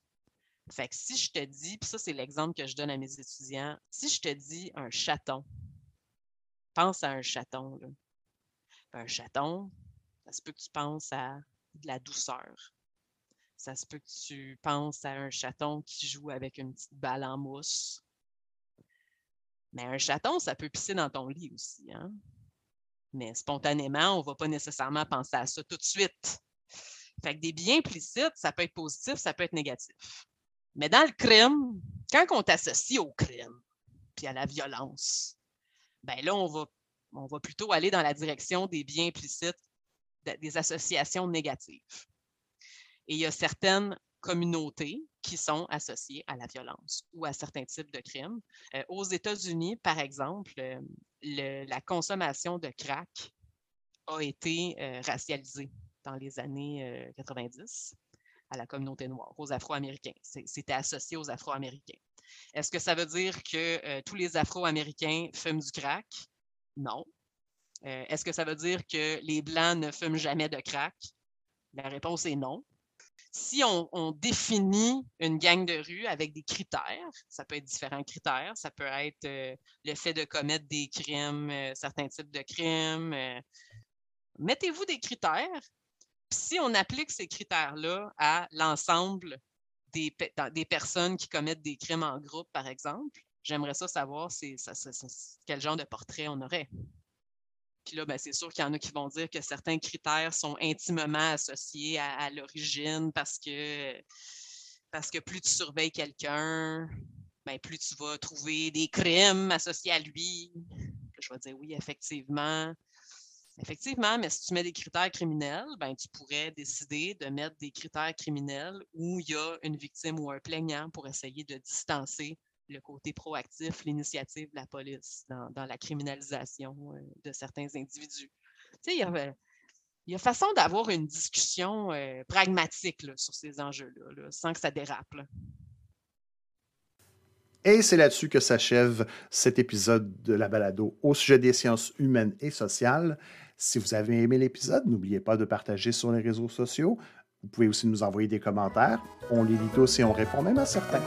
Fait que si je te dis, puis ça c'est l'exemple que je donne à mes étudiants, si je te dis un chaton, pense à un chaton. Un chaton, ça se peut que tu penses à de la douceur. Ça se peut que tu penses à un chaton qui joue avec une petite balle en mousse. Mais un chaton, ça peut pisser dans ton lit aussi. Hein? Mais spontanément, on ne va pas nécessairement penser à ça tout de suite. Fait que des biens implicites, ça peut être positif, ça peut être négatif. Mais dans le crime, quand on t'associe au crime puis à la violence, ben là, on va, on va plutôt aller dans la direction des biens implicites, des associations négatives. Et il y a certaines communautés qui sont associées à la violence ou à certains types de crimes. Euh, aux États-Unis, par exemple, euh, la consommation de crack a été euh, racialisée dans les années 90 à la communauté noire, aux Afro-Américains. C'était associé aux Afro-Américains. Est-ce que ça veut dire que tous les Afro-Américains fument du crack? Non. Est-ce que ça veut dire que les Blancs ne fument jamais de crack? La réponse est non si on, définit une gang de rue avec des critères, ça peut être différents critères, ça peut être euh, le fait de commettre des crimes, euh, certains types de crimes. Euh, mettez-vous des critères. Si on applique ces critères-là à l'ensemble des, des, personnes qui commettent des crimes en groupe, par exemple, j'aimerais ça savoir quel genre de portrait on aurait. Puis là, ben, c'est sûr qu'il y en a qui vont dire que certains critères sont intimement associés à, l'origine parce que, parce que plus tu surveilles quelqu'un, ben, plus tu vas trouver des crimes associés à lui. Je vais dire oui, effectivement. Effectivement, mais si tu mets des critères criminels, ben, tu pourrais décider de mettre des critères criminels où il y a une victime ou un plaignant pour essayer de distancer le côté proactif, l'initiative de la police dans, la criminalisation euh, de certains individus. Tu sais, il y a, façon d'avoir une discussion euh, pragmatique sur ces enjeux-là, sans que ça dérape. Et c'est là-dessus que s'achève cet épisode de la balado au sujet des sciences humaines et sociales. Si vous avez aimé l'épisode, n'oubliez pas de partager sur les réseaux sociaux. Vous pouvez aussi nous envoyer des commentaires. On les lit tous et on répond même à certains.